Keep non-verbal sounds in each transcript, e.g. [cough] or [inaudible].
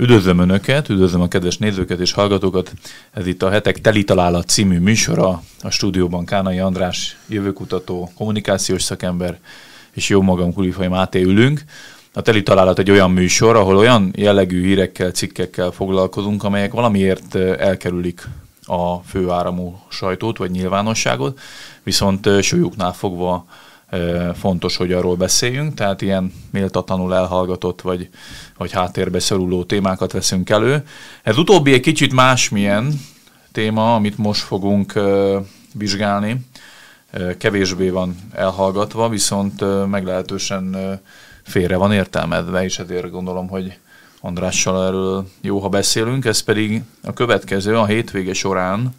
Üdvözlöm Önöket, üdvözlöm a kedves nézőket és hallgatókat. Ez itt a Hetek Teli Találat című műsora. A stúdióban Kánai András, jövőkutató, kommunikációs szakember, és jó magam Kulifai Máté ülünk. A Teli Találat egy olyan műsor, ahol olyan jellegű hírekkel, cikkekkel foglalkozunk, amelyek valamiért elkerülik a főáramú sajtót vagy nyilvánosságot, viszont súlyuknál fogva fontos, hogy arról beszéljünk, tehát ilyen méltatlanul elhallgatott vagy, vagy háttérbe szoruló témákat veszünk elő. Ez utóbbi egy kicsit másmilyen téma, amit most fogunk vizsgálni. Kevésbé van elhallgatva, viszont meglehetősen félre van értelmezve, és ezért gondolom, hogy Andrással erről jó, ha beszélünk. Ez pedig a következő, a hétvége során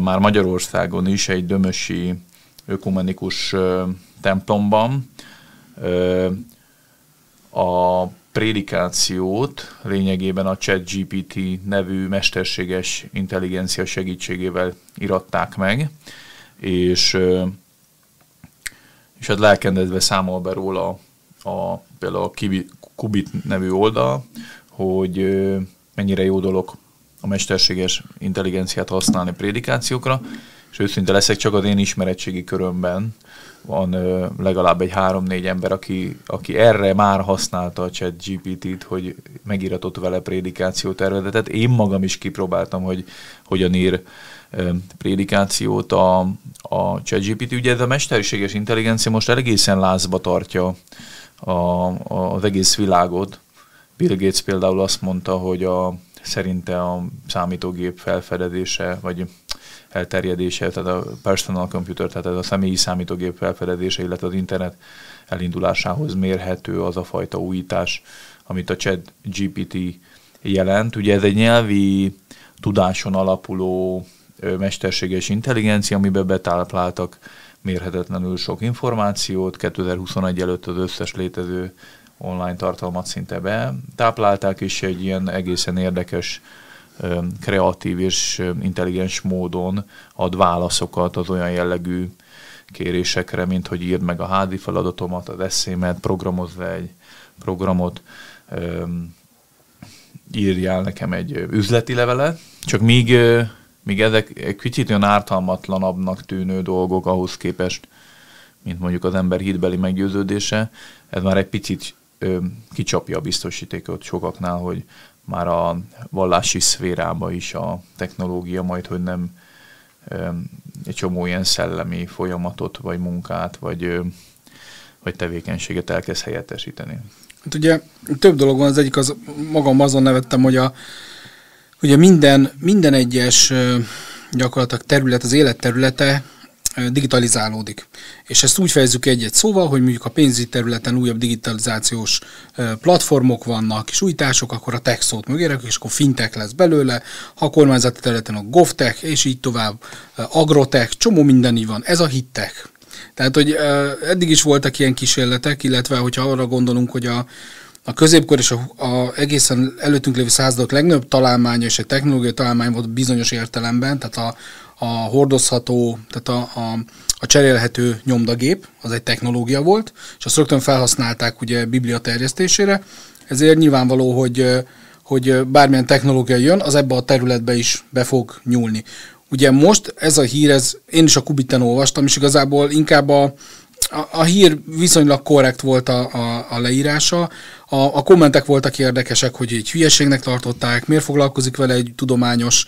már Magyarországon is egy dömösi ökumenikus templomban. A prédikációt lényegében a ChatGPT nevű mesterséges intelligencia segítségével iratták meg, és, és hát lelkendezve számol be róla a, például a Kubit nevű oldal, hogy mennyire jó dolog a mesterséges intelligenciát használni prédikációkra, és őszinte leszek, csak az én ismeretségi körömben van ö, legalább egy három-négy ember, aki, aki erre már használta a chat GPT-t, hogy megíratott vele prédikáció tervezetet. Én magam is kipróbáltam, hogy hogyan ír ö, prédikációt a, a GPT. Ugye ez a mesterséges intelligencia most egészen lázba tartja a, a, az egész világot. Bill Gates például azt mondta, hogy a, szerinte a számítógép felfedezése, vagy elterjedése, tehát a personal computer, tehát ez a személyi számítógép felfedezése, illetve az internet elindulásához mérhető az a fajta újítás, amit a chat GPT jelent. Ugye ez egy nyelvi tudáson alapuló mesterséges intelligencia, amiben betápláltak mérhetetlenül sok információt. 2021 előtt az összes létező online tartalmat szinte betáplálták, és egy ilyen egészen érdekes kreatív és intelligens módon ad válaszokat az olyan jellegű kérésekre, mint hogy írd meg a hádi feladatomat, az eszémet, programozz egy programot, írjál nekem egy üzleti levelet, csak míg, míg ezek egy kicsit olyan ártalmatlanabbnak tűnő dolgok ahhoz képest, mint mondjuk az ember hitbeli meggyőződése, ez már egy picit kicsapja a biztosítékot sokaknál, hogy már a vallási szférába is a technológia majd, hogy nem egy csomó ilyen szellemi folyamatot, vagy munkát, vagy, vagy tevékenységet elkezd helyettesíteni. Hát ugye több dolog van, az egyik az, magam azon nevettem, hogy a, ugye minden, minden egyes gyakorlatilag terület, az élet területe digitalizálódik. És ezt úgy fejezzük egy-egy szóval, hogy mondjuk a pénzügyi területen újabb digitalizációs platformok vannak, és újítások, akkor a tech szót mögérek, és akkor fintech lesz belőle, ha a kormányzati területen a govtech, és így tovább, agrotech, csomó minden így van. Ez a hittech. Tehát, hogy eddig is voltak ilyen kísérletek, illetve hogyha arra gondolunk, hogy a, a középkor és a, a egészen előttünk lévő századok legnagyobb találmánya és egy technológiai találmány volt bizonyos értelemben, tehát a, a hordozható, tehát a, a, a cserélhető nyomdagép, az egy technológia volt, és azt rögtön felhasználták ugye Biblia terjesztésére, ezért nyilvánvaló, hogy, hogy bármilyen technológia jön, az ebbe a területbe is be fog nyúlni. Ugye most ez a hír, ez, én is a Kubiten olvastam, és igazából inkább a, a, a hír viszonylag korrekt volt a, a, a leírása. A, a kommentek voltak érdekesek, hogy egy hülyeségnek tartották, miért foglalkozik vele egy tudományos,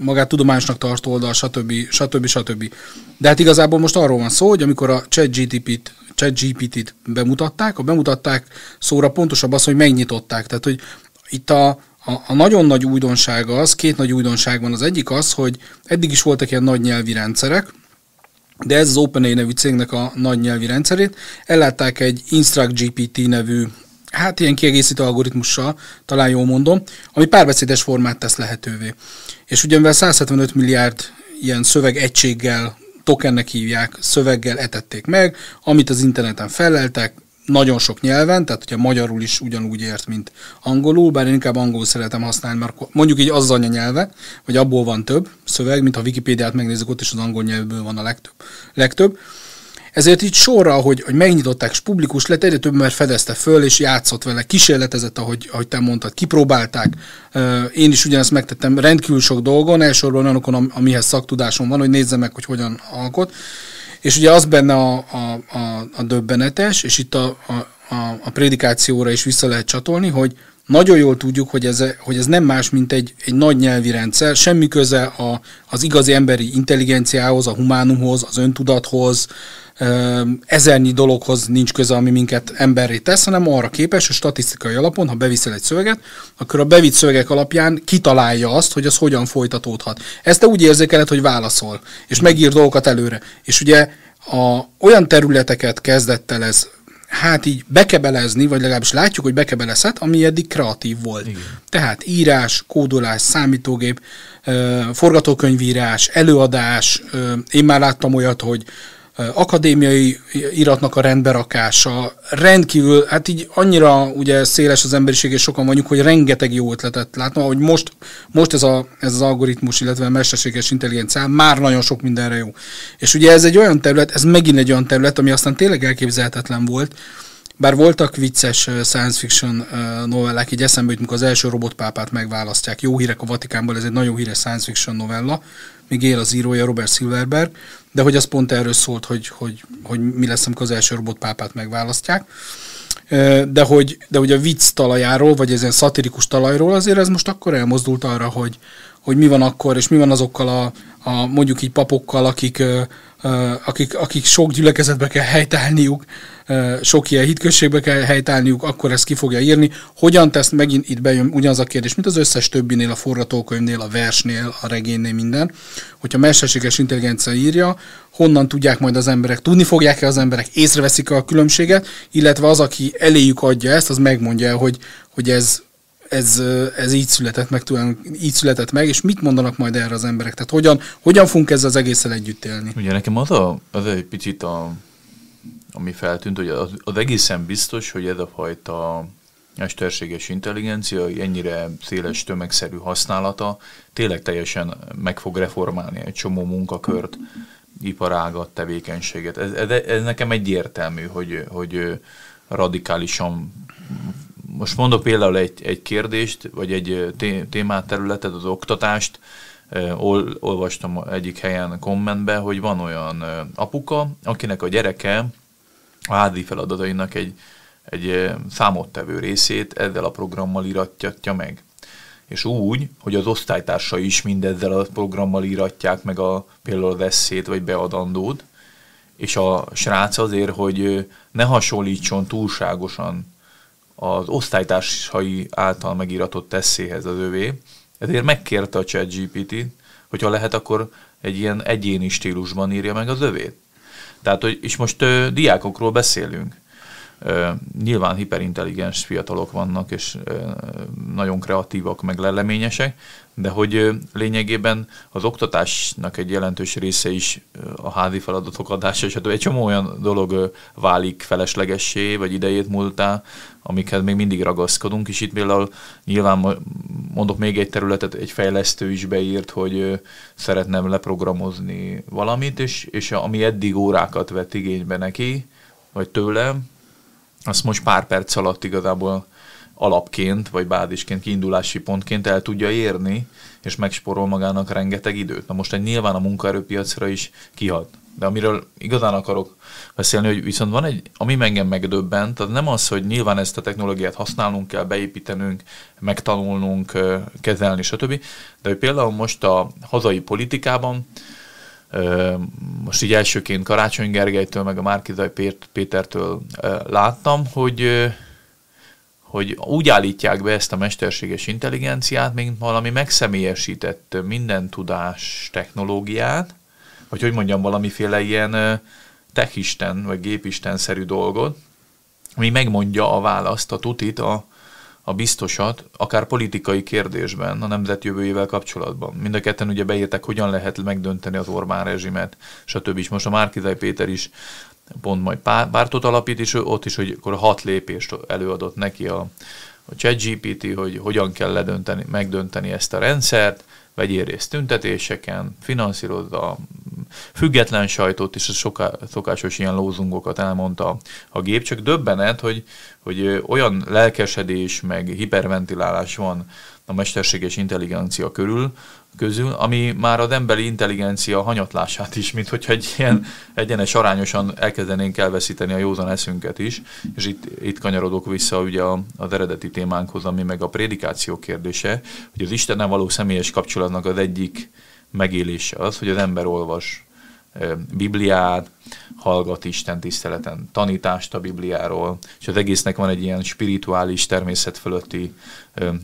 magát tudományosnak tartó oldal, stb. stb. stb. De hát igazából most arról van szó, hogy amikor a ChatGPT-t ChatGPT-t bemutatták, a bemutatták szóra pontosabb az, hogy megnyitották. Tehát, hogy itt a, a, a nagyon nagy újdonság az, két nagy újdonság van. Az egyik az, hogy eddig is voltak ilyen nagy nyelvi rendszerek, de ez az OpenAI nevű cégnek a nagy nyelvi rendszerét ellátták egy Instruct GPT nevű hát ilyen kiegészítő algoritmussal, talán jól mondom, ami párbeszédes formát tesz lehetővé. És ugyanvel 175 milliárd ilyen szöveg egységgel, tokennek hívják, szöveggel etették meg, amit az interneten feleltek, nagyon sok nyelven, tehát hogyha magyarul is ugyanúgy ért, mint angolul, bár én inkább angolul szeretem használni, mert mondjuk így az, anyanyelve, vagy abból van több szöveg, mint ha Wikipédiát megnézzük, ott is az angol nyelvből van a legtöbb. legtöbb. Ezért így sorra, hogy, hogy megnyitották, és publikus lett, egyre több ember fedezte föl, és játszott vele, kísérletezett, ahogy, ahogy te mondtad, kipróbálták. Én is ugyanezt megtettem rendkívül sok dolgon, elsősorban olyanokon, amihez szaktudásom van, hogy nézzem meg, hogy hogyan alkot. És ugye az benne a, a, a, a döbbenetes, és itt a, a, a, prédikációra is vissza lehet csatolni, hogy nagyon jól tudjuk, hogy ez, hogy ez nem más, mint egy, egy nagy nyelvi rendszer, semmi köze a, az igazi emberi intelligenciához, a humánumhoz, az öntudathoz, ezernyi dologhoz nincs köze, ami minket emberré tesz, hanem arra képes, hogy statisztikai alapon, ha beviszel egy szöveget, akkor a bevitt szövegek alapján kitalálja azt, hogy az hogyan folytatódhat. Ezt te úgy érzékeled, hogy válaszol, és megír dolgokat előre. És ugye a, olyan területeket kezdett el ez hát így bekebelezni, vagy legalábbis látjuk, hogy bekebelezhet, ami eddig kreatív volt. Igen. Tehát írás, kódolás, számítógép, forgatókönyvírás, előadás. Én már láttam olyat, hogy akadémiai iratnak a rendberakása, rendkívül, hát így annyira ugye széles az emberiség, és sokan vagyunk, hogy rengeteg jó ötletet látnom, hogy most, most ez, a, ez az algoritmus, illetve a mesterséges intelligencia már nagyon sok mindenre jó. És ugye ez egy olyan terület, ez megint egy olyan terület, ami aztán tényleg elképzelhetetlen volt, bár voltak vicces science fiction novellák, így eszembe jut, az első robotpápát megválasztják. Jó hírek a Vatikánból, ez egy nagyon híres science fiction novella, még él az írója Robert Silverberg, de hogy az pont erről szólt, hogy, hogy, hogy mi lesz, amikor az első robotpápát megválasztják. De hogy, de hogy a vicc talajáról, vagy ezen szatirikus talajról azért ez most akkor elmozdult arra, hogy, hogy mi van akkor, és mi van azokkal a, a mondjuk így papokkal, akik, akik, akik sok gyülekezetbe kell helytállniuk, sok ilyen hitközségbe kell helytállniuk, akkor ezt ki fogja írni. Hogyan tesz, megint itt bejön ugyanaz a kérdés, mint az összes többinél, a forgatókönyvnél, a versnél, a regénynél, minden, hogyha mesterséges intelligencia írja, honnan tudják majd az emberek, tudni fogják-e az emberek, észreveszik-e a különbséget, illetve az, aki eléjük adja ezt, az megmondja, hogy, hogy ez ez, ez így született meg, tudom, így született meg, és mit mondanak majd erre az emberek? Tehát hogyan, hogyan fogunk ezzel az egésszel együtt élni? Ugye nekem az, a, az egy picit, a, ami feltűnt, hogy az, az egészen biztos, hogy ez a fajta mesterséges intelligencia ennyire széles tömegszerű használata tényleg teljesen meg fog reformálni egy csomó munkakört, iparágat, tevékenységet. Ez, ez, ez nekem egyértelmű, hogy, hogy radikálisan most mondok például egy, egy kérdést, vagy egy témát, területet, az oktatást, Ol, olvastam egyik helyen kommentbe, hogy van olyan apuka, akinek a gyereke a házi feladatainak egy, egy számottevő részét ezzel a programmal iratja meg. És úgy, hogy az osztálytársai is mindezzel a programmal íratják meg a, például az eszét vagy beadandót, és a srác azért, hogy ne hasonlítson túlságosan az osztálytársai által megíratott tesszéhez az övé, ezért megkérte a ChatGPT-t, hogyha lehet, akkor egy ilyen egyéni stílusban írja meg az övét. Tehát, hogy, és most ö, diákokról beszélünk. Ö, nyilván hiperintelligens fiatalok vannak, és ö, nagyon kreatívak, meg leleményesek, de hogy lényegében az oktatásnak egy jelentős része is a házi feladatok adása, és hát egy csomó olyan dolog válik feleslegessé, vagy idejét múltá, amikhez még mindig ragaszkodunk, és itt például nyilván mondok még egy területet, egy fejlesztő is beírt, hogy szeretne leprogramozni valamit, és, és ami eddig órákat vett igénybe neki, vagy tőle, azt most pár perc alatt igazából alapként, vagy bázisként, kiindulási pontként el tudja érni, és megsporol magának rengeteg időt. Na most egy nyilván a munkaerőpiacra is kihat. De amiről igazán akarok beszélni, hogy viszont van egy, ami engem megdöbbent, tehát nem az, hogy nyilván ezt a technológiát használnunk kell, beépítenünk, megtanulnunk, kezelni, stb. De hogy például most a hazai politikában, most így elsőként Karácsony Gergelytől, meg a Márkizaj Pétertől láttam, hogy hogy úgy állítják be ezt a mesterséges intelligenciát, mint valami megszemélyesített minden tudás technológiát, vagy hogy mondjam, valamiféle ilyen techisten, vagy gépistenszerű dolgot, ami megmondja a választ, a tutit, a, a biztosat, akár politikai kérdésben, a nemzet jövőjével kapcsolatban. Mind a ketten ugye beírták, hogyan lehet megdönteni az Orbán rezsimet, stb. És most a Márkizaj Péter is pont majd pártot alapít, és ott is, hogy akkor hat lépést előadott neki a, a ChatGPT, hogy hogyan kell ledönteni, megdönteni ezt a rendszert, vegyél részt tüntetéseken, finanszírozza független sajtót és a soká, szokásos ilyen lózungokat elmondta a gép, csak döbbenet, hogy, hogy olyan lelkesedés meg hiperventilálás van a mesterséges intelligencia körül, közül, ami már az emberi intelligencia hanyatlását is, mint hogyha egy ilyen egyenes arányosan elkezdenénk elveszíteni a józan eszünket is, és itt, itt kanyarodok vissza ugye az eredeti témánkhoz, ami meg a prédikáció kérdése, hogy az Istennel való személyes kapcsolatnak az egyik megélése az, hogy az ember olvas Bibliát, hallgat Isten tiszteleten tanítást a Bibliáról, és az egésznek van egy ilyen spirituális, természet fölötti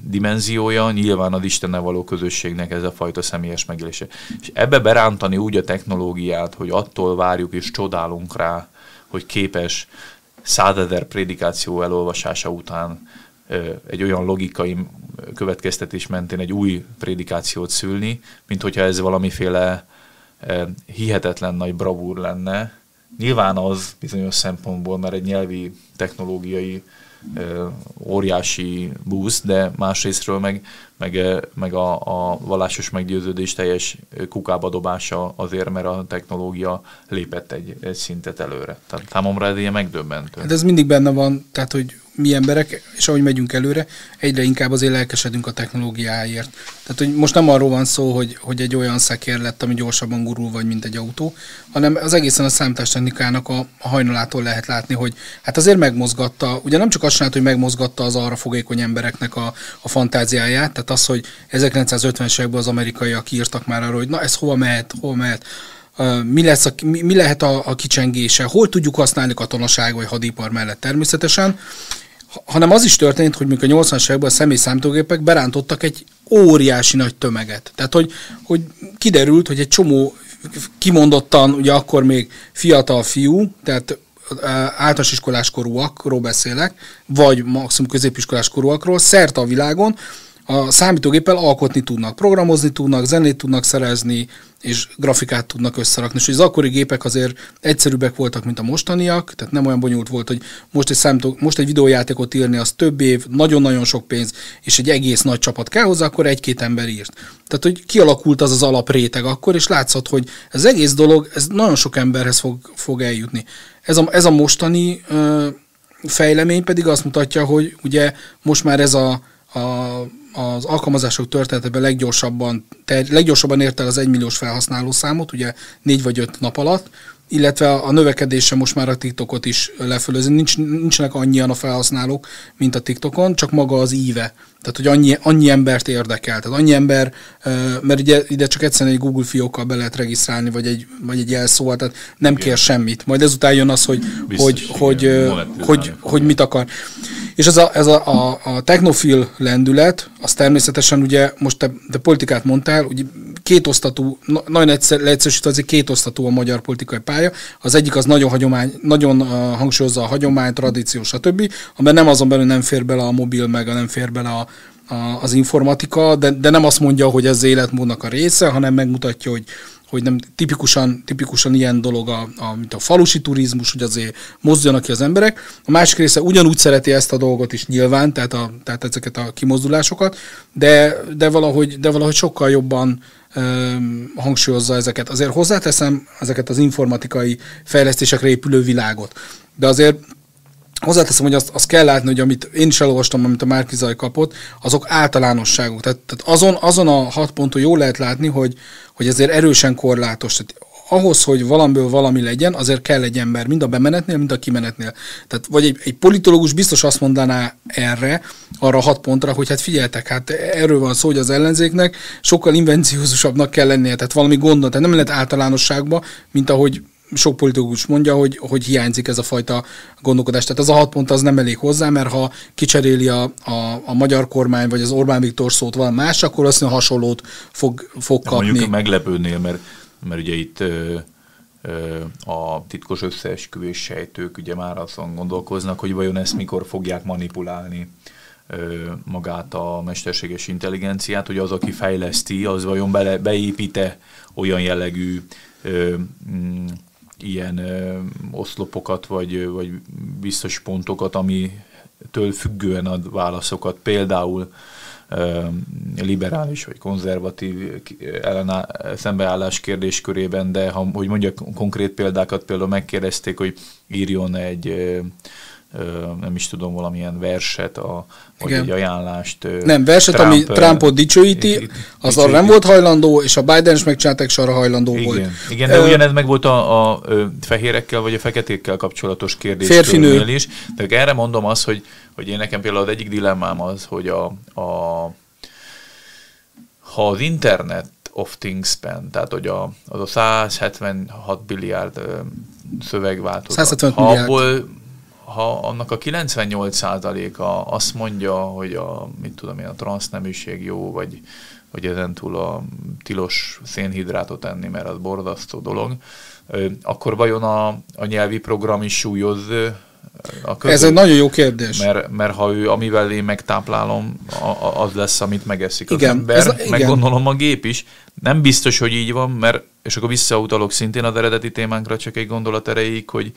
dimenziója, nyilván az Istennel való közösségnek ez a fajta személyes megélése. És ebbe berántani úgy a technológiát, hogy attól várjuk és csodálunk rá, hogy képes százezer prédikáció elolvasása után egy olyan logikai következtetés mentén egy új prédikációt szülni, mint hogyha ez valamiféle hihetetlen nagy bravúr lenne. Nyilván az bizonyos szempontból, mert egy nyelvi technológiai óriási boost, de másrésztről meg, meg, meg a, a vallásos meggyőződés teljes kukába dobása azért, mert a technológia lépett egy, egy szintet előre. Tehát számomra ez ilyen megdöbbentő. Hát ez mindig benne van, tehát hogy mi emberek, és ahogy megyünk előre, egyre inkább azért lelkesedünk a technológiáért. Tehát, hogy most nem arról van szó, hogy, hogy egy olyan szekér lett, ami gyorsabban gurul vagy, mint egy autó, hanem az egészen a számítástechnikának a, a hajnalától lehet látni, hogy hát azért megmozgatta, ugye nem csak azt csinált, hogy megmozgatta az arra fogékony embereknek a, a fantáziáját, tehát az, hogy 1950-es években az amerikaiak írtak már arról, hogy na ez hova mehet, hova mehet, mi, lesz a, mi, mi lehet a, a kicsengése, hol tudjuk használni katonaság vagy hadipar mellett természetesen, hanem az is történt, hogy mikor a 80-as években a személy számítógépek berántottak egy óriási nagy tömeget. Tehát, hogy, hogy kiderült, hogy egy csomó kimondottan, ugye akkor még fiatal fiú, tehát általános iskolás korúakról beszélek, vagy maximum középiskolás korúakról, szerte a világon a számítógéppel alkotni tudnak, programozni tudnak, zenét tudnak szerezni, és grafikát tudnak összerakni. És az akkori gépek azért egyszerűbbek voltak, mint a mostaniak, tehát nem olyan bonyolult volt, hogy most egy, számító, most egy videójátékot írni, az több év, nagyon-nagyon sok pénz, és egy egész nagy csapat kell hozzá, akkor egy-két ember írt. Tehát, hogy kialakult az az alapréteg akkor, és látszott, hogy ez egész dolog, ez nagyon sok emberhez fog, fog eljutni. Ez a, ez a mostani ö, fejlemény pedig azt mutatja, hogy ugye most már ez a, a az alkalmazások történetében leggyorsabban, ter, leggyorsabban ért el az egymilliós felhasználó számot, ugye négy vagy öt nap alatt, illetve a növekedése most már a TikTokot is lefölözi. Nincs, nincsenek annyian a felhasználók, mint a TikTokon, csak maga az íve. Tehát, hogy annyi, annyi embert érdekel. Tehát annyi ember, mert ugye ide csak egyszerűen egy Google fiókkal be lehet regisztrálni, vagy egy, vagy egy jelszóval, tehát nem Igen. kér semmit. Majd ezután jön az, hogy, Biztos, hogy, hogy, hogy, hogy, hogy mit akar. És ez a, ez a, a, a technofil lendület, az természetesen ugye, most te, te politikát mondtál, ugye kétosztatú, nagyon egyszer, leegyszerűsítve azért kétosztatú a magyar politikai pálya. Az egyik az nagyon, hagyomány, nagyon hangsúlyozza a hagyomány, tradíció, stb., amiben nem azon belül nem fér bele a mobil, meg a nem fér bele a, a, az informatika, de, de nem azt mondja, hogy ez életmódnak a része, hanem megmutatja, hogy hogy nem tipikusan, tipikusan ilyen dolog, a, a, mint a falusi turizmus, hogy azért mozduljanak ki az emberek. A másik része ugyanúgy szereti ezt a dolgot is nyilván, tehát, a, tehát ezeket a kimozdulásokat, de, de, valahogy, de valahogy sokkal jobban hangsúlyozza ezeket. Azért hozzáteszem ezeket az informatikai fejlesztésekre épülő világot. De azért hozzáteszem, hogy azt, azt kell látni, hogy amit én is elolvastam, amit a Márkizaj kapott, azok általánosságok. Tehát, tehát azon, azon a hat ponton jól lehet látni, hogy, hogy ezért erősen korlátos. Tehát ahhoz, hogy valamiből valami legyen, azért kell egy ember, mind a bemenetnél, mind a kimenetnél. Tehát vagy egy, egy politológus biztos azt mondaná erre, arra hat pontra, hogy hát figyeltek, hát erről van szó, hogy az ellenzéknek sokkal invenciózusabbnak kell lennie, tehát valami gondot, tehát nem lehet általánosságba, mint ahogy sok politikus mondja, hogy, hogy hiányzik ez a fajta gondolkodás. Tehát az a hat pont az nem elég hozzá, mert ha kicseréli a, a, a magyar kormány, vagy az Orbán Viktor szót valami más, akkor azt hasonlót fog, fog kapni. Mondjuk meglepődnél, mert, mert ugye itt ö, ö, a titkos összeesküvés sejtők ugye már azon gondolkoznak, hogy vajon ezt mikor fogják manipulálni magát a mesterséges intelligenciát, hogy az, aki fejleszti, az vajon bele, beépíte olyan jellegű ö, mm, ilyen ö, oszlopokat, vagy, vagy biztos pontokat, ami től függően ad válaszokat. Például liberális vagy konzervatív ellená, szembeállás kérdéskörében, de ha, hogy mondjak konkrét példákat, például megkérdezték, hogy írjon egy nem is tudom, valamilyen verset, a, vagy egy ajánlást. Nem, verset, Trump, ami Trumpot dicsőíti, az arra nem volt hajlandó, és a Biden is megcsinálták, és arra hajlandó igen, volt. Igen, de uh, ugyanez meg volt a, a, fehérekkel, vagy a feketékkel kapcsolatos kérdés. Férfinő. is. De erre mondom azt, hogy, hogy én nekem például az egyik dilemmám az, hogy a, a ha az internet of Things-ben, tehát hogy a, az a 176 billiárd szövegváltozat, 175 ha abból ha annak a 98%-a azt mondja, hogy a, mit tudom én, a transzneműség jó, vagy, vagy ezentúl a tilos szénhidrátot enni, mert az borzasztó dolog, akkor vajon a, a nyelvi program is súlyoz a között? Ez egy nagyon jó kérdés. Mert, mert ha ő, amivel én megtáplálom, az lesz, amit megeszik az igen, ember, ez, meg igen. gondolom a gép is. Nem biztos, hogy így van, mert, és akkor visszautalok szintén az eredeti témánkra, csak egy gondolat erejéig, hogy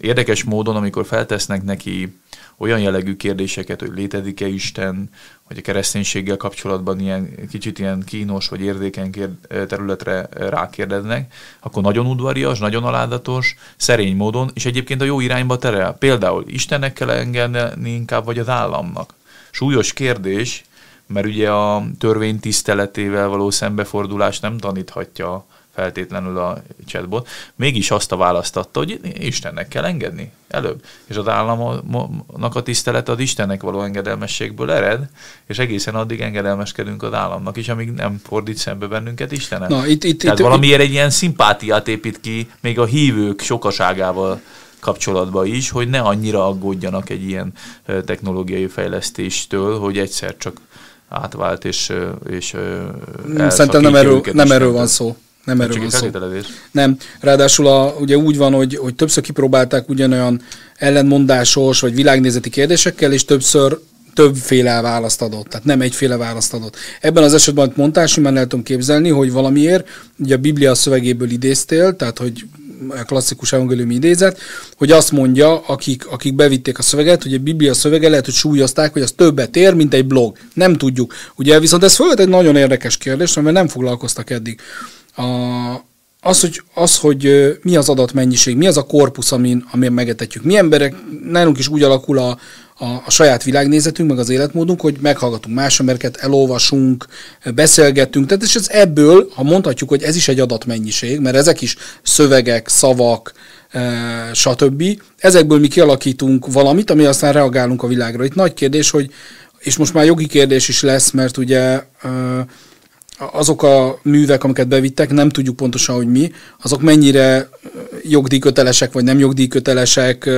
Érdekes módon, amikor feltesznek neki olyan jellegű kérdéseket, hogy létezik-e Isten, hogy a kereszténységgel kapcsolatban ilyen kicsit ilyen kínos vagy érzékeny területre rákérdeznek, akkor nagyon udvarias, nagyon aládatos, szerény módon, és egyébként a jó irányba terel. Például Istennek kell engedni inkább, vagy az államnak. Súlyos kérdés, mert ugye a törvény tiszteletével való szembefordulás nem taníthatja feltétlenül a chatbot, mégis azt a választatta, hogy Istennek kell engedni előbb. És az államnak a tisztelet az Istennek való engedelmességből ered, és egészen addig engedelmeskedünk az államnak is, amíg nem fordít szembe bennünket Istenet. Na, itt, itt, Tehát itt, valamiért itt, egy ilyen szimpátiát épít ki még a hívők sokaságával kapcsolatban is, hogy ne annyira aggódjanak egy ilyen technológiai fejlesztéstől, hogy egyszer csak átvált, és, és Szerintem nem erről, nem erről van szó. Nem erről van szó. Nem. Ráadásul a, ugye úgy van, hogy, hogy többször kipróbálták ugyanolyan ellenmondásos vagy világnézeti kérdésekkel, és többször többféle választ adott, tehát nem egyféle választ adott. Ebben az esetben, amit mondtál, simán el tudom képzelni, hogy valamiért, ugye a Biblia szövegéből idéztél, tehát hogy a klasszikus evangéliumi idézet, hogy azt mondja, akik, akik bevitték a szöveget, hogy a Biblia szövege lehet, hogy súlyozták, hogy az többet ér, mint egy blog. Nem tudjuk. Ugye viszont ez fölött egy nagyon érdekes kérdés, mert nem foglalkoztak eddig a, az, hogy, az, hogy mi az adatmennyiség, mi az a korpusz, amin, amin megetetjük. Mi emberek, nálunk is úgy alakul a, a, a saját világnézetünk, meg az életmódunk, hogy meghallgatunk más embereket, elolvasunk, beszélgetünk. Tehát és ez ebből, ha mondhatjuk, hogy ez is egy adatmennyiség, mert ezek is szövegek, szavak, stb. Ezekből mi kialakítunk valamit, ami aztán reagálunk a világra. Itt nagy kérdés, hogy, és most már jogi kérdés is lesz, mert ugye azok a művek, amiket bevittek, nem tudjuk pontosan, hogy mi, azok mennyire jogdíjkötelesek, vagy nem jogdíjkötelesek.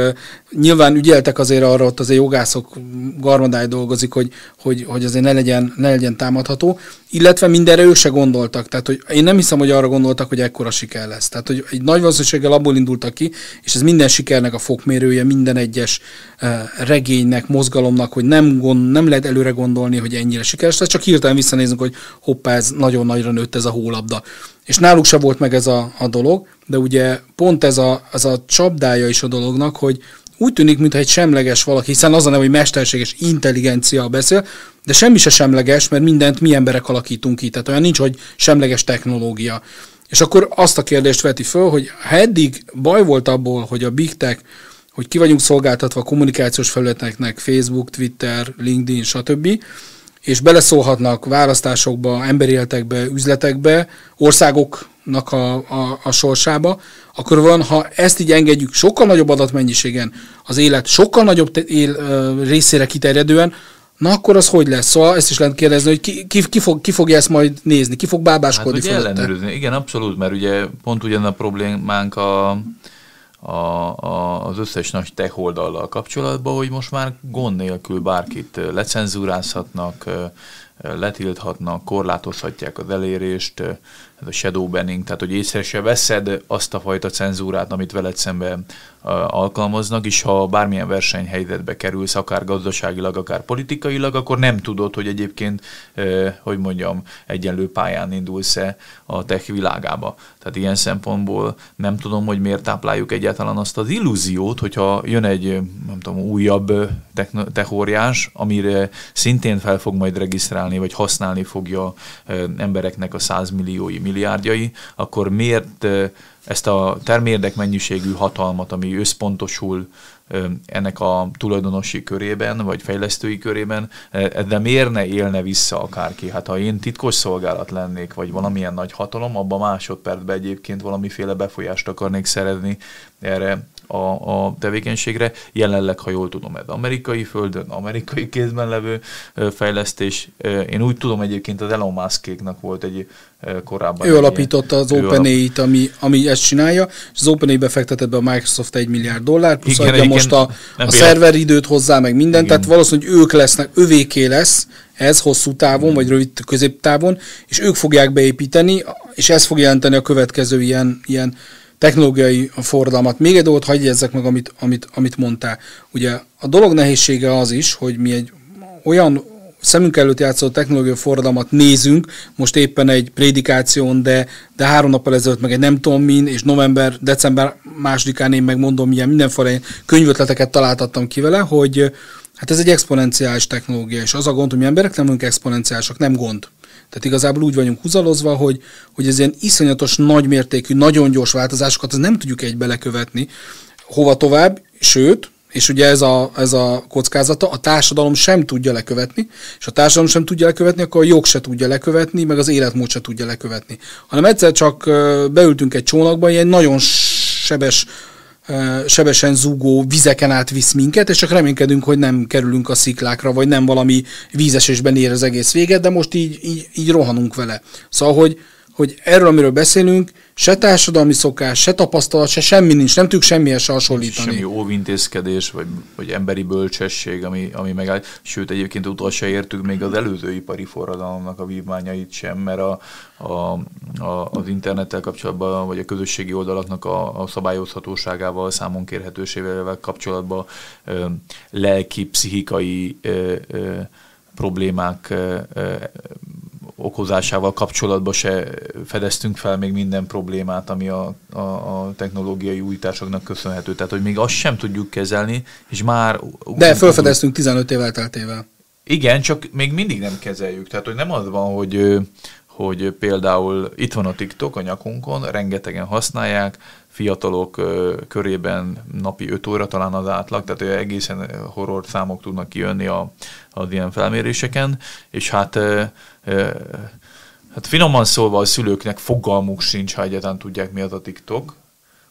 Nyilván ügyeltek azért arra, ott azért jogászok garmadáj dolgozik, hogy, hogy, hogy azért ne legyen, ne legyen támadható, illetve mindenre ők se gondoltak. Tehát, hogy én nem hiszem, hogy arra gondoltak, hogy ekkora siker lesz. Tehát, hogy egy nagy valószínűséggel abból indultak ki, és ez minden sikernek a fokmérője, minden egyes regénynek, mozgalomnak, hogy nem, gond, nem lehet előre gondolni, hogy ennyire sikeres lesz, csak hirtelen visszanézünk, hogy hoppá, ez nagyon nagyra nőtt ez a hólabda. És náluk se volt meg ez a, a dolog, de ugye pont ez a, ez a csapdája is a dolognak, hogy úgy tűnik, mintha egy semleges valaki, hiszen az a neve, hogy mesterséges intelligencia beszél, de semmi se semleges, mert mindent mi emberek alakítunk ki, tehát olyan nincs, hogy semleges technológia. És akkor azt a kérdést veti föl, hogy ha eddig baj volt abból, hogy a big tech, hogy ki vagyunk szolgáltatva a kommunikációs felületeknek, Facebook, Twitter, LinkedIn, stb., és beleszólhatnak választásokba, emberi életekbe, üzletekbe, országoknak a, a, a sorsába, akkor van, ha ezt így engedjük sokkal nagyobb adatmennyiségen, az élet sokkal nagyobb él, részére kiterjedően, Na akkor az hogy lesz? Szóval ezt is lehet kérdezni, hogy ki, ki, ki, fog, ki fogja ezt majd nézni, ki fog bábáskodni hát, ellenőrizni. Igen, abszolút, mert ugye pont ugyan a problémánk a, a, a, az összes nagy tech oldallal kapcsolatban, hogy most már gond nélkül bárkit lecenzúrázhatnak, letilthatnak, korlátozhatják az elérést, ez a shadow banning, tehát hogy észre se veszed azt a fajta cenzúrát, amit veled szemben alkalmaznak, és ha bármilyen versenyhelyzetbe kerülsz, akár gazdaságilag, akár politikailag, akkor nem tudod, hogy egyébként, hogy mondjam, egyenlő pályán indulsz-e a tech világába. Tehát ilyen szempontból nem tudom, hogy miért tápláljuk egyáltalán azt az illúziót, hogyha jön egy, nem tudom, újabb techóriás, amire szintén fel fog majd regisztrálni vagy használni fogja embereknek a százmilliói, milliárdjai, akkor miért ezt a termérdek mennyiségű hatalmat, ami összpontosul ennek a tulajdonosi körében, vagy fejlesztői körében, de miért ne élne vissza akárki? Hát ha én titkos szolgálat lennék, vagy valamilyen nagy hatalom, abban másodpercben egyébként valamiféle befolyást akarnék szerezni erre a, a tevékenységre. Jelenleg, ha jól tudom, ez amerikai földön, amerikai kézben levő fejlesztés. Én úgy tudom egyébként az Elon Muskéknak volt egy korábban. Ő alapította az OpenAI-t, ami, ami ezt csinálja, és az OpenAI befektetett be a Microsoft 1 milliárd dollár, plusz igen, adja igen, most a, a szerveridőt hozzá, meg mindent, igen. tehát valószínűleg ők lesznek, övéké lesz ez hosszú távon, vagy rövid középtávon, és ők fogják beépíteni, és ez fog jelenteni a következő ilyen, ilyen technológiai forradalmat. Még egy dolgot hagyj meg, amit, amit, amit mondtál. Ugye a dolog nehézsége az is, hogy mi egy olyan szemünk előtt játszó technológiai forradalmat nézünk, most éppen egy prédikáción, de, de három nappal ezelőtt meg egy nem tudom min, és november, december másodikán én megmondom, milyen mindenféle könyvötleteket találtattam ki vele, hogy hát ez egy exponenciális technológia, és az a gond, hogy mi emberek nem vagyunk exponenciálisak, nem gond. Tehát igazából úgy vagyunk húzalozva, hogy, hogy ez ilyen iszonyatos, nagymértékű, nagyon gyors változásokat az nem tudjuk egy belekövetni. Hova tovább, sőt, és ugye ez a, ez a kockázata, a társadalom sem tudja lekövetni, és a társadalom sem tudja lekövetni, akkor a jog se tudja lekövetni, meg az életmód se tudja lekövetni. Hanem egyszer csak beültünk egy csónakba, ilyen nagyon sebes sebesen zúgó vizeken át visz minket, és csak reménykedünk, hogy nem kerülünk a sziklákra, vagy nem valami vízesésben ér az egész véget, de most így, így, így rohanunk vele. Szóval, hogy, hogy erről, amiről beszélünk, se társadalmi szokás, se tapasztalat, se semmi nincs, nem tudjuk semmihez se hasonlítani. Semmi óvintézkedés, vagy, vagy emberi bölcsesség, ami, ami megáll. Sőt, egyébként utol se értük még az előző ipari forradalomnak a vívmányait sem, mert a, a, a, az internettel kapcsolatban, vagy a közösségi oldalaknak a, a szabályozhatóságával, számon kérhetőségével kapcsolatban ö, lelki, pszichikai ö, ö, problémák okozásával kapcsolatban se fedeztünk fel még minden problémát, ami a, a, a technológiai újításoknak köszönhető. Tehát, hogy még azt sem tudjuk kezelni, és már... De felfedeztünk 15 évvel teltével. Igen, csak még mindig nem kezeljük. Tehát, hogy nem az van, hogy hogy például itt van a TikTok a nyakunkon, rengetegen használják, fiatalok körében napi 5 óra talán az átlag, tehát egészen horror számok tudnak kijönni a, az ilyen felméréseken, és hát hát finoman szólva a szülőknek fogalmuk sincs, ha egyáltalán tudják mi az a TikTok.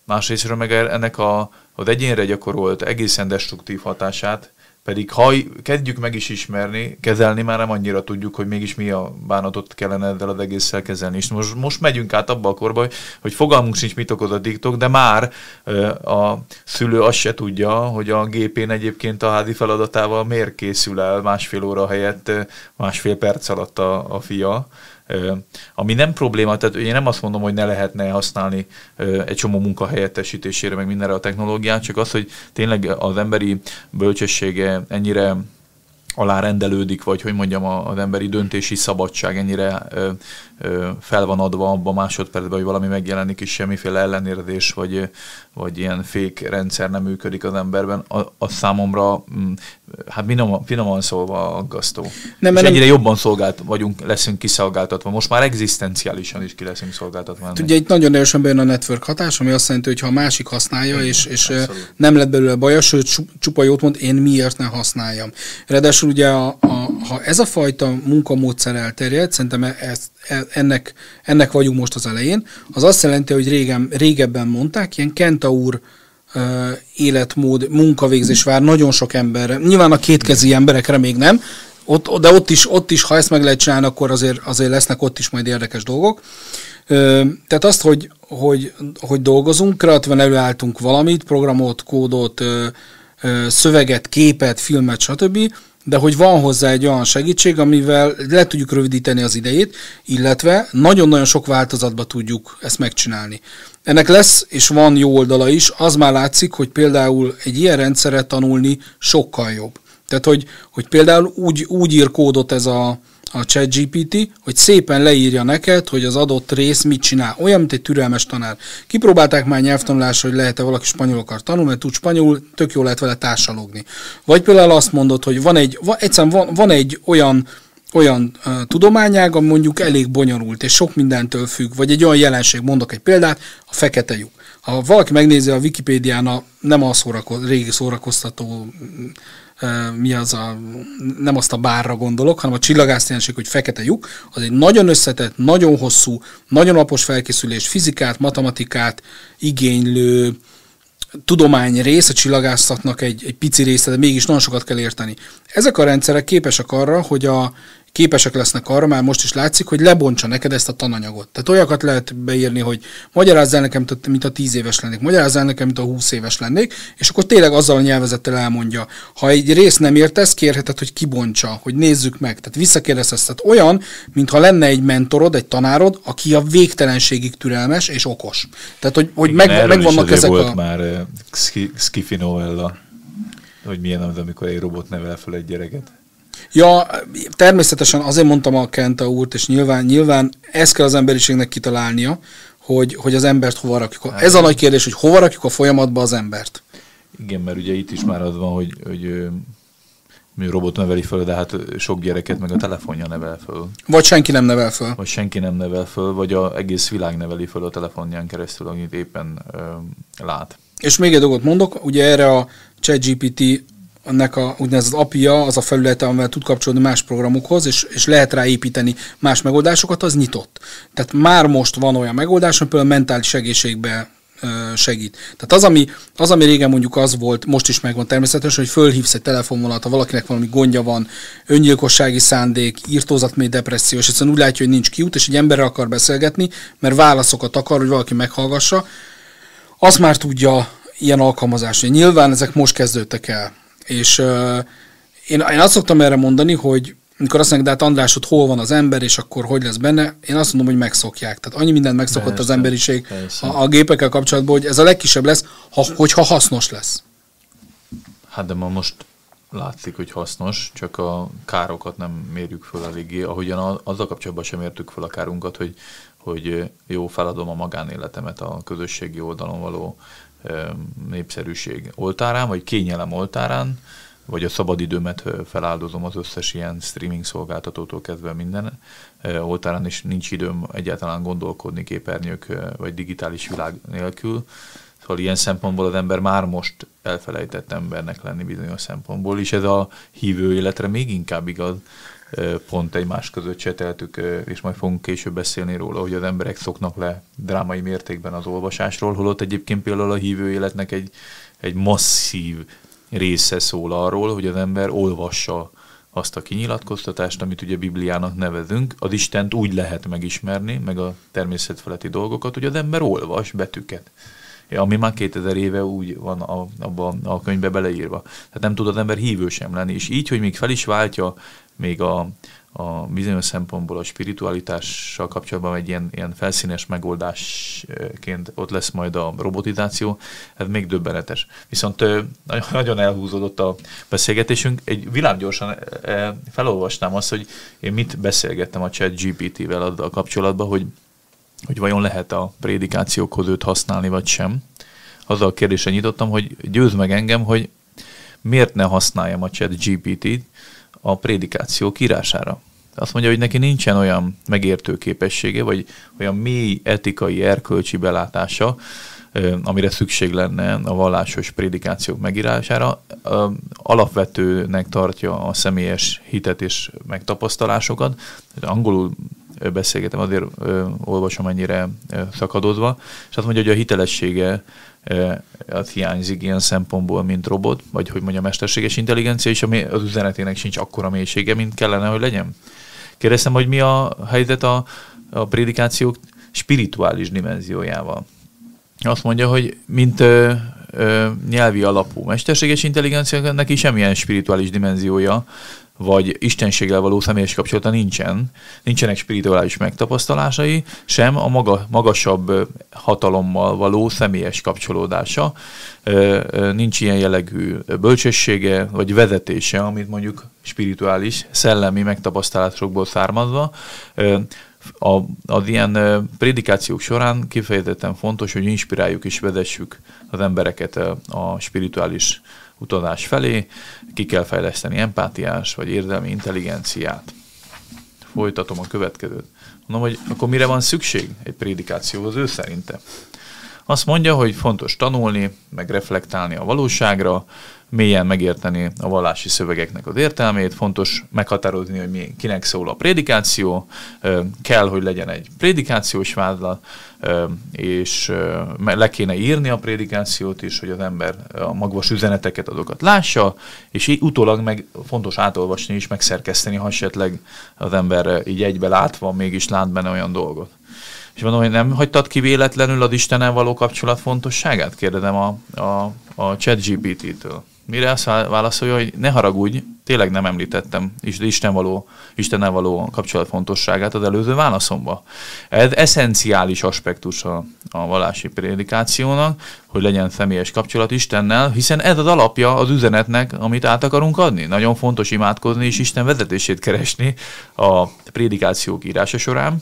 Másrésztről meg ennek a, az egyénre gyakorolt egészen destruktív hatását pedig ha kezdjük meg is ismerni, kezelni már nem annyira tudjuk, hogy mégis mi a bánatot kellene ezzel az egésszel kezelni. És most, most megyünk át abba a korba, hogy fogalmunk sincs, mit okoz a TikTok, de már a szülő azt se tudja, hogy a gépén egyébként a házi feladatával miért készül el másfél óra helyett másfél perc alatt a, a fia ami nem probléma, tehát én nem azt mondom, hogy ne lehetne használni egy csomó munka helyettesítésére, meg mindenre a technológiát, csak az, hogy tényleg az emberi bölcsessége ennyire alárendelődik, vagy hogy mondjam, az emberi döntési szabadság ennyire ö, ö, fel van adva abban másodpercben, hogy valami megjelenik, és semmiféle ellenérzés, vagy, vagy ilyen fék rendszer nem működik az emberben, a, a számomra, mm, hát finoman, finoman szólva aggasztó. Nem, és egyre nem... jobban szolgált vagyunk, leszünk kiszolgáltatva. Most már egzisztenciálisan is ki leszünk szolgáltatva. Ugye itt nagyon erősen bejön a network hatás, ami azt jelenti, hogy ha a másik használja, Igen, és, és nem lett belőle baja, sőt, csupa jót mond, én miért ne használjam. Ráadásul ugye, a, a, ha ez a fajta munkamódszer elterjed, szerintem ez, e, ennek, ennek vagyunk most az elején, az azt jelenti, hogy régen, régebben mondták, ilyen Kentaur uh, életmód, munkavégzés vár nagyon sok emberre. Nyilván a kétkezi emberekre még nem, ott, de ott is, ott is, ha ezt meg lehet csinálni, akkor azért, azért lesznek ott is majd érdekes dolgok. Tehát azt, hogy, hogy, hogy dolgozunk, kreatívan előálltunk valamit, programot, kódot, szöveget, képet, filmet, stb., de hogy van hozzá egy olyan segítség, amivel le tudjuk rövidíteni az idejét, illetve nagyon-nagyon sok változatba tudjuk ezt megcsinálni. Ennek lesz és van jó oldala is, az már látszik, hogy például egy ilyen rendszeret tanulni sokkal jobb. Tehát, hogy, hogy például úgy, úgy ír kódot ez a, a ChatGPT, hogy szépen leírja neked, hogy az adott rész mit csinál. Olyan, mint egy türelmes tanár. Kipróbálták már nyelvtanulásra, hogy lehet-e valaki spanyol akar tanulni, mert tud spanyolul, tök jó lehet vele társalogni. Vagy például azt mondod, hogy van egy, egyszerűen van, van egy olyan olyan uh, tudományág, ami mondjuk elég bonyolult, és sok mindentől függ, vagy egy olyan jelenség, mondok egy példát, a fekete lyuk. Ha valaki megnézi a Wikipédián, a, nem a szórakoz, régi szórakoztató, mi az a, nem azt a bárra gondolok, hanem a csillagászjelenség, hogy fekete lyuk, az egy nagyon összetett, nagyon hosszú, nagyon alapos felkészülés, fizikát, matematikát igénylő, tudomány rész, a csillagászatnak egy, egy pici része, de mégis nagyon sokat kell érteni. Ezek a rendszerek képesek arra, hogy a, képesek lesznek arra, már most is látszik, hogy lebontsa neked ezt a tananyagot. Tehát olyakat lehet beírni, hogy magyarázzál nekem, mint a 10 éves lennék, magyarázzál nekem, mint a 20 éves lennék, és akkor tényleg azzal a nyelvezettel elmondja. Ha egy rész nem értesz, kérheted, hogy kibontsa, hogy nézzük meg. Tehát visszakérdezhetsz. Tehát olyan, mintha lenne egy mentorod, egy tanárod, aki a végtelenségig türelmes és okos. Tehát, hogy, hogy Igen, meg, megvannak ezek volt a... már uh, Skiffy novella, hogy milyen az, amikor egy robot nevel fel egy gyereket. Ja, természetesen azért mondtam a Kenta úrt, és nyilván, nyilván ezt kell az emberiségnek kitalálnia, hogy, hogy az embert hova rakjuk. Hát, Ez a nagy kérdés, hogy hova rakjuk a folyamatba az embert. Igen, mert ugye itt is már az van, hogy, hogy mi robot neveli föl, de hát sok gyereket meg a telefonja nevel föl. Vagy senki nem nevel föl. Vagy senki nem nevel föl, vagy a egész világ neveli föl a telefonján keresztül, amit éppen ö, lát. És még egy dolgot mondok, ugye erre a ChatGPT ennek a úgynevezett API-ja, az a felülete, amivel tud kapcsolódni más programokhoz, és, és lehet rá építeni más megoldásokat, az nyitott. Tehát már most van olyan megoldás, ami például mentális egészségbe segít. Tehát az ami, az, ami régen mondjuk az volt, most is megvan természetesen, hogy fölhívsz egy telefonvonalat, ha valakinek valami gondja van, öngyilkossági szándék, írtózatmély depresszió, és egyszerűen úgy látja, hogy nincs kiút, és egy emberre akar beszélgetni, mert válaszokat akar, hogy valaki meghallgassa, azt már tudja ilyen alkalmazás. Nyilván ezek most kezdődtek el. És uh, én, én azt szoktam erre mondani, hogy amikor azt mondják, de hát András, ott hol van az ember, és akkor hogy lesz benne, én azt mondom, hogy megszokják. Tehát annyi mindent megszokott persze, az emberiség a, a gépekkel kapcsolatban, hogy ez a legkisebb lesz, ha, hogyha hasznos lesz. Hát de ma most látszik, hogy hasznos, csak a károkat nem mérjük föl eléggé. Ahogyan azzal kapcsolatban sem értük föl a kárunkat, hogy, hogy jó, feladom a magánéletemet a közösségi oldalon való népszerűség oltárán, vagy kényelem oltárán, vagy a szabadidőmet feláldozom az összes ilyen streaming szolgáltatótól kezdve minden oltárán, és nincs időm egyáltalán gondolkodni képernyők vagy digitális világ nélkül. Szóval ilyen szempontból az ember már most elfelejtett embernek lenni bizonyos szempontból, és ez a hívő életre még inkább igaz, pont egymás között cseteltük, és majd fogunk később beszélni róla, hogy az emberek szoknak le drámai mértékben az olvasásról, holott egyébként például a hívő életnek egy, egy masszív része szól arról, hogy az ember olvassa azt a kinyilatkoztatást, amit ugye Bibliának nevezünk. Az Istent úgy lehet megismerni, meg a természetfeletti dolgokat, hogy az ember olvas betűket. Ami már 2000 éve úgy van a, a könyvbe beleírva. Tehát nem tud az ember hívő sem lenni. És így, hogy még fel is váltja még a, a bizonyos szempontból a spiritualitással kapcsolatban egy ilyen, ilyen felszínes megoldásként ott lesz majd a robotizáció, ez még döbbenetes. Viszont nagyon elhúzódott a beszélgetésünk. Egy világgyorsan felolvasnám azt, hogy én mit beszélgettem a chat GPT-vel azzal kapcsolatban, hogy, hogy vajon lehet a prédikációkhoz őt használni, vagy sem. Azzal a kérdésre nyitottam, hogy győz meg engem, hogy miért ne használjam a chat GPT-t, a prédikáció kírására. Azt mondja, hogy neki nincsen olyan megértő képessége, vagy olyan mély etikai, erkölcsi belátása, amire szükség lenne a vallásos prédikációk megírására. Alapvetőnek tartja a személyes hitet és megtapasztalásokat. Angolul beszélgetem, azért olvasom ennyire szakadozva, és azt mondja, hogy a hitelessége az hiányzik ilyen szempontból, mint robot, vagy hogy mondja, mesterséges intelligencia, és az üzenetének sincs akkora mélysége, mint kellene, hogy legyen. Kérdeztem, hogy mi a helyzet a, a prédikációk spirituális dimenziójával. Azt mondja, hogy mint ö, nyelvi alapú mesterséges intelligencia, neki semmilyen spirituális dimenziója vagy istenséggel való személyes kapcsolata nincsen, nincsenek spirituális megtapasztalásai, sem a maga, magasabb hatalommal való személyes kapcsolódása, nincs ilyen jellegű bölcsessége, vagy vezetése, amit mondjuk spirituális, szellemi megtapasztalásokból származva, a, az ilyen prédikációk során kifejezetten fontos, hogy inspiráljuk és vezessük az embereket a spirituális utazás felé, ki kell fejleszteni empátiás vagy érzelmi intelligenciát. folytatom a következőt. Mondom, hogy akkor mire van szükség egy prédikációhoz ő szerinte? Azt mondja, hogy fontos tanulni, meg reflektálni a valóságra, mélyen megérteni a vallási szövegeknek az értelmét, fontos meghatározni, hogy mi, kinek szól a prédikáció, kell, hogy legyen egy prédikációs vádlat, és le kéne írni a prédikációt is, hogy az ember a magvas üzeneteket, azokat lássa, és így utólag meg fontos átolvasni is, megszerkeszteni, ha esetleg az ember így egybe látva mégis lát benne olyan dolgot. És mondom, hogy nem hagytad ki véletlenül az Istenen való kapcsolat fontosságát? Kérdezem a, a, a chat GPT-től. Mire azt válaszolja, hogy ne haragudj, tényleg nem említettem Isten való, Istennel való kapcsolat fontosságát az előző válaszomba. Ez eszenciális aspektus a, a vallási prédikációnak, hogy legyen személyes kapcsolat Istennel, hiszen ez az alapja az üzenetnek, amit át akarunk adni. Nagyon fontos imádkozni és Isten vezetését keresni a prédikációk írása során,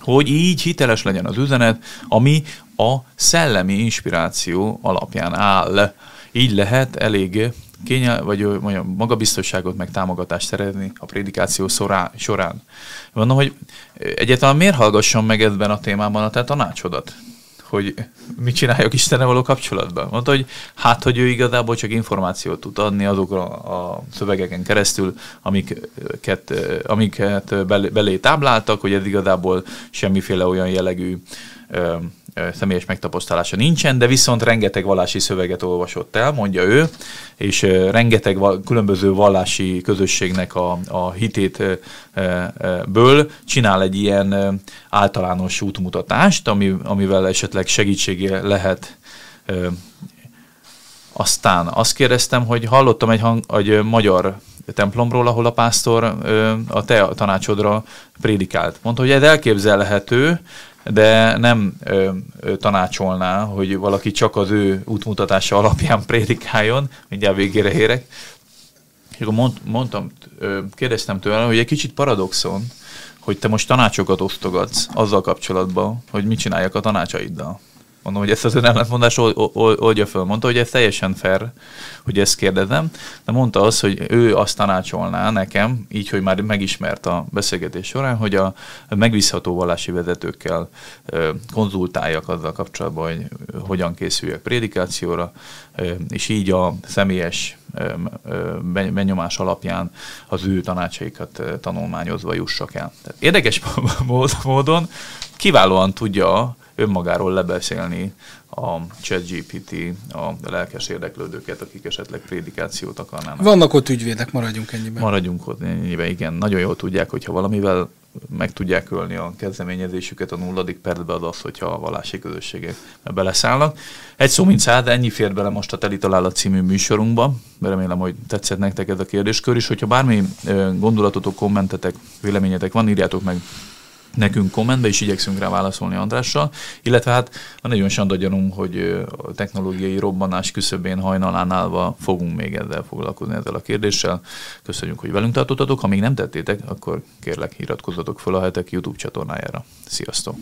hogy így hiteles legyen az üzenet, ami a szellemi inspiráció alapján áll. Így lehet elég kényel, vagy mondjam, magabiztosságot, meg támogatást szerezni a prédikáció során. Mondom, hogy egyáltalán miért hallgasson meg ebben a témában a te tanácsodat? Hogy mit csináljak Istenne való kapcsolatban. Mondta, hogy hát, hogy ő igazából csak információt tud adni azokra a szövegeken keresztül, amiket, amiket belé tábláltak, hogy ez igazából semmiféle olyan jellegű személyes megtapasztalása nincsen, de viszont rengeteg vallási szöveget olvasott el, mondja ő, és rengeteg különböző vallási közösségnek a, a hitétből csinál egy ilyen általános útmutatást, ami, amivel esetleg segítségé lehet aztán azt kérdeztem, hogy hallottam egy, hang, egy magyar templomról, ahol a pásztor a te tanácsodra prédikált. Mondta, hogy ez elképzelhető, de nem ö, ö, tanácsolná, hogy valaki csak az ő útmutatása alapján prédikáljon, mindjárt végére érek. És akkor mond, mondtam, ö, kérdeztem tőle, hogy egy kicsit paradoxon, hogy te most tanácsokat osztogatsz azzal kapcsolatban, hogy mit csináljak a tanácsaiddal. Mondom, hogy ezt az ellentmondás oldja föl. Mondta, hogy ez teljesen fair, hogy ezt kérdezem, de mondta azt, hogy ő azt tanácsolná nekem, így, hogy már megismert a beszélgetés során, hogy a megbízható vallási vezetőkkel konzultáljak azzal kapcsolatban, hogy hogyan készüljek prédikációra, és így a személyes benyomás alapján az ő tanácsaikat tanulmányozva jussak el. Tehát érdekes [laughs] módon kiválóan tudja önmagáról lebeszélni a ChatGPT a lelkes érdeklődőket, akik esetleg prédikációt akarnának. Vannak ott ügyvédek, maradjunk ennyiben. Maradjunk ott ennyiben, igen. Nagyon jól tudják, hogyha valamivel meg tudják ölni a kezdeményezésüket a nulladik percbe az az, hogyha a vallási közösségek beleszállnak. Egy szó mint száz, ennyi fér bele most a Teli Találat című műsorunkba. Remélem, hogy tetszett nektek ez a kérdéskör is. Hogyha bármi gondolatotok, kommentetek, véleményetek van, írjátok meg nekünk kommentbe, és igyekszünk rá válaszolni Andrással. Illetve hát van egy olyan sandagyanunk, hogy a technológiai robbanás küszöbén hajnalán állva fogunk még ezzel foglalkozni ezzel a kérdéssel. Köszönjük, hogy velünk tartottatok. Ha még nem tettétek, akkor kérlek iratkozzatok fel a hetek YouTube csatornájára. Sziasztok!